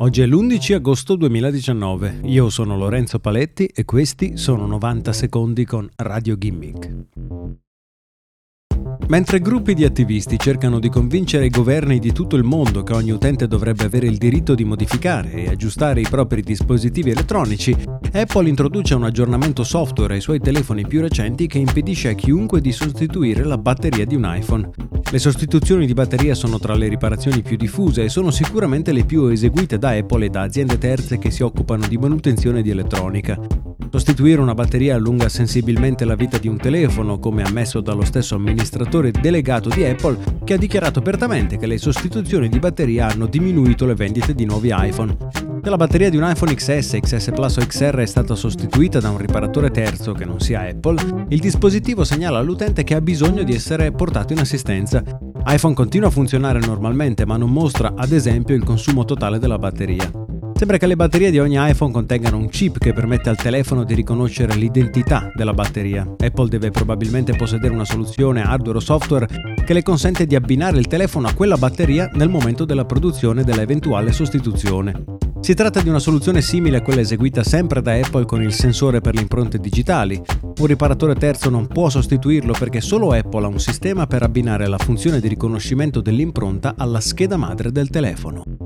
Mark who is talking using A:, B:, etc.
A: Oggi è l'11 agosto 2019, io sono Lorenzo Paletti e questi sono 90 secondi con Radio Gimmick. Mentre gruppi di attivisti cercano di convincere i governi di tutto il mondo che ogni utente dovrebbe avere il diritto di modificare e aggiustare i propri dispositivi elettronici, Apple introduce un aggiornamento software ai suoi telefoni più recenti che impedisce a chiunque di sostituire la batteria di un iPhone. Le sostituzioni di batteria sono tra le riparazioni più diffuse e sono sicuramente le più eseguite da Apple e da aziende terze che si occupano di manutenzione di elettronica. Sostituire una batteria allunga sensibilmente la vita di un telefono, come ammesso dallo stesso amministratore delegato di Apple, che ha dichiarato apertamente che le sostituzioni di batteria hanno diminuito le vendite di nuovi iPhone. Se la batteria di un iPhone XS, XS Plus o XR è stata sostituita da un riparatore terzo che non sia Apple, il dispositivo segnala all'utente che ha bisogno di essere portato in assistenza. iPhone continua a funzionare normalmente, ma non mostra ad esempio il consumo totale della batteria. Sembra che le batterie di ogni iPhone contengano un chip che permette al telefono di riconoscere l'identità della batteria. Apple deve probabilmente possedere una soluzione hardware o software che le consente di abbinare il telefono a quella batteria nel momento della produzione dell'eventuale sostituzione. Si tratta di una soluzione simile a quella eseguita sempre da Apple con il sensore per le impronte digitali. Un riparatore terzo non può sostituirlo perché solo Apple ha un sistema per abbinare la funzione di riconoscimento dell'impronta alla scheda madre del telefono.